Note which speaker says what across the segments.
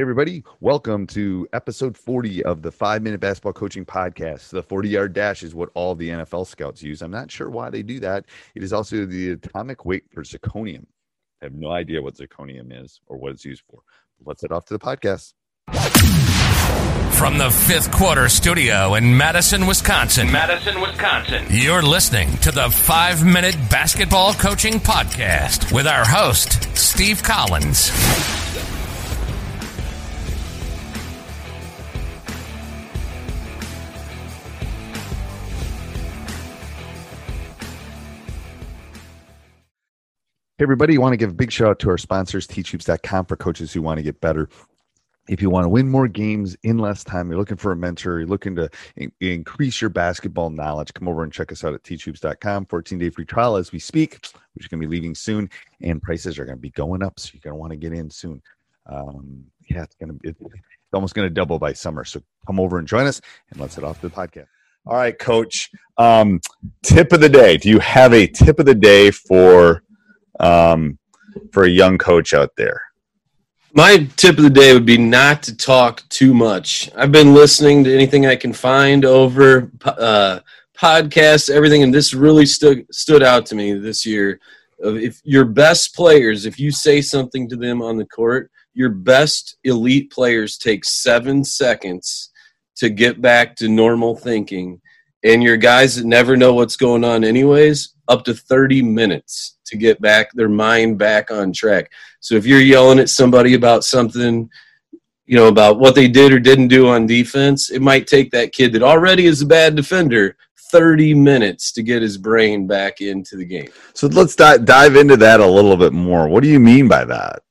Speaker 1: Hey, everybody. Welcome to episode 40 of the five minute basketball coaching podcast. The 40 yard dash is what all the NFL scouts use. I'm not sure why they do that. It is also the atomic weight for zirconium. I have no idea what zirconium is or what it's used for let's head off to the podcast.
Speaker 2: From the fifth quarter studio in Madison, Wisconsin.
Speaker 3: Madison, Wisconsin.
Speaker 2: You're listening to the five minute basketball coaching podcast with our host, Steve Collins.
Speaker 1: Hey, everybody, want to give a big shout out to our sponsors, teachhoops.com for coaches who want to get better. If you want to win more games in less time, you're looking for a mentor, you're looking to in- increase your basketball knowledge, come over and check us out at teachhoops.com. 14 day free trial as we speak, which is going to be leaving soon, and prices are going to be going up. So you're going to want to get in soon. Um, yeah, it's going to be, it's almost going to double by summer. So come over and join us, and let's head off to the podcast. All right, coach. Um, tip of the day. Do you have a tip of the day for um, for a young coach out there?
Speaker 4: My tip of the day would be not to talk too much. I've been listening to anything I can find over uh, podcasts, everything, and this really stood stood out to me this year. If your best players, if you say something to them on the court, your best elite players take seven seconds to get back to normal thinking, and your guys that never know what's going on anyways, up to 30 minutes to get back their mind back on track. So if you're yelling at somebody about something, you know, about what they did or didn't do on defense, it might take that kid that already is a bad defender 30 minutes to get his brain back into the game.
Speaker 1: So let's dive, dive into that a little bit more. What do you mean by that?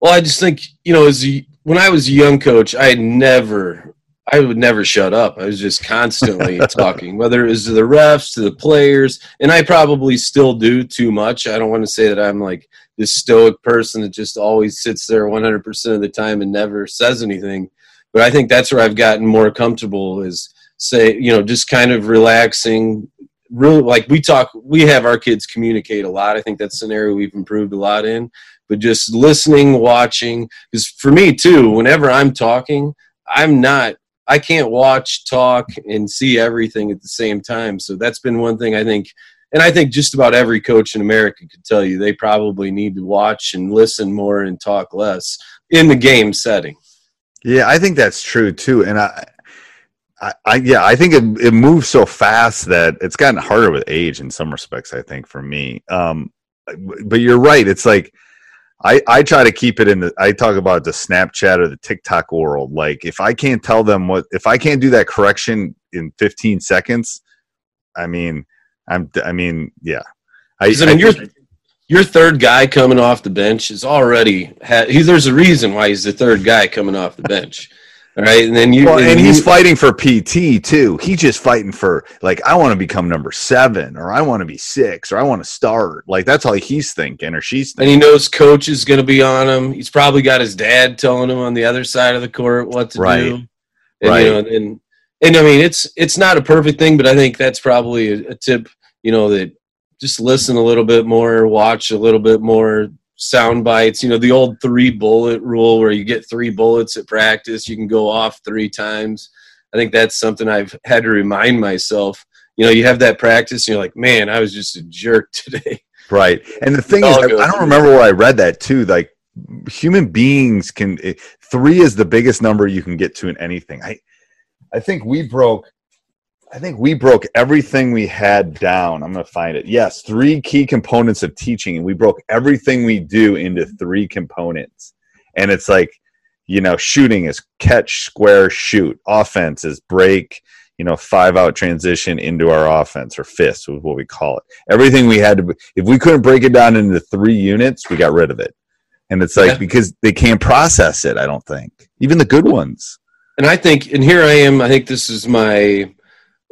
Speaker 4: Well, I just think, you know, as a, when I was a young coach, I had never I would never shut up. I was just constantly talking, whether it was to the refs, to the players, and I probably still do too much. I don't want to say that I'm like this stoic person that just always sits there 100% of the time and never says anything. But I think that's where I've gotten more comfortable is say, you know, just kind of relaxing. Really, like we talk, we have our kids communicate a lot. I think that's an area we've improved a lot in. But just listening, watching, because for me too, whenever I'm talking, I'm not I can't watch, talk, and see everything at the same time. So that's been one thing I think, and I think just about every coach in America could tell you they probably need to watch and listen more and talk less in the game setting.
Speaker 1: Yeah, I think that's true too, and I. I, I yeah, I think it, it moves so fast that it's gotten harder with age in some respects. I think for me, um, but you're right. It's like I, I try to keep it in the I talk about the Snapchat or the TikTok world. Like if I can't tell them what if I can't do that correction in 15 seconds, I mean, I'm I mean, yeah.
Speaker 4: I, I mean, your your third guy coming off the bench is already had, he, there's a reason why he's the third guy coming off the bench. All right, and then you
Speaker 1: Well, and he's
Speaker 4: you-
Speaker 1: fighting for PT too. He's just fighting for like I want to become number seven, or I want to be six, or I want to start. Like that's all he's thinking, or she's
Speaker 4: and he knows coach is going to be on him. He's probably got his dad telling him on the other side of the court what to
Speaker 1: Right.
Speaker 4: do. And,
Speaker 1: Right.
Speaker 4: You know, and and I mean, it's it's not a perfect thing, but I think that's probably a, a tip. You know, that just listen a little bit more, watch a little bit more sound bites. You know, the old three bullet rule where you get three bullets at practice, you can go off three times. I think that's something I've had to remind myself. You know, you have that practice, and you're like, man, I was just a jerk today.
Speaker 1: Right. And the thing is, I, I don't remember where I read that too. Like human beings can eh, three is the biggest number you can get to in anything. I I think we broke I think we broke everything we had down. I'm going to find it. Yes, three key components of teaching and we broke everything we do into mm-hmm. three components. And it's like, you know, shooting is catch, square, shoot. Offense is break, you know, five out transition into our offense or fist was what we call it. Everything we had to, if we couldn't break it down into three units, we got rid of it. And it's like
Speaker 4: Yeah.
Speaker 1: because they can't process it, I don't think. Even the good ones.
Speaker 4: And I think, and here I am. I think this is my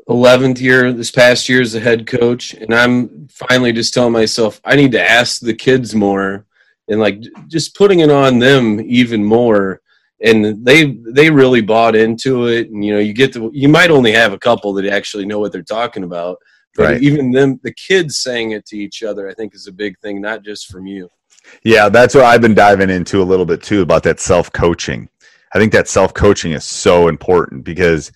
Speaker 4: 11th year, this past year as a head coach, and I'm finally just telling myself I need to ask the kids more, and like just putting it on them even more. And they they really bought into it, and you know, you get to you might only have a couple that actually know what they're talking about, but
Speaker 1: Right.
Speaker 4: even them, the kids saying it to each other, I think is a big thing, not just from you.
Speaker 1: Yeah, that's what I've been diving into a little bit too about that self coaching. I think that self coaching is so important because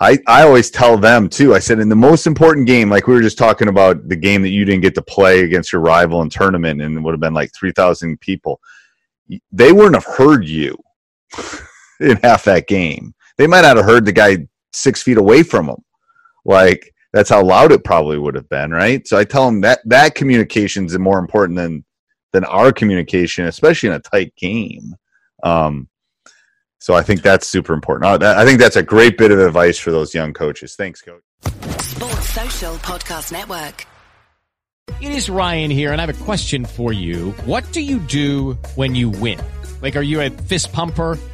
Speaker 1: I I always tell them too. I said in the most important game, like we were just talking about the game that you didn't get to play against your rival in tournament, and it would have been like three thousand people. They wouldn't have heard you in half that game. They might not have heard the guy six feet away from them. Like that's how loud it probably would have been, right? So I tell them that that communication is more important than than our communication, especially in a tight game. Um, so I think that's super important. Uh, I think that's a great bit of advice for those young coaches. Thanks, coach.
Speaker 3: Sports Social Podcast Network.
Speaker 5: It is Ryan here, and I have a question for you. What do you do when you win? Like, are you a fist pumper?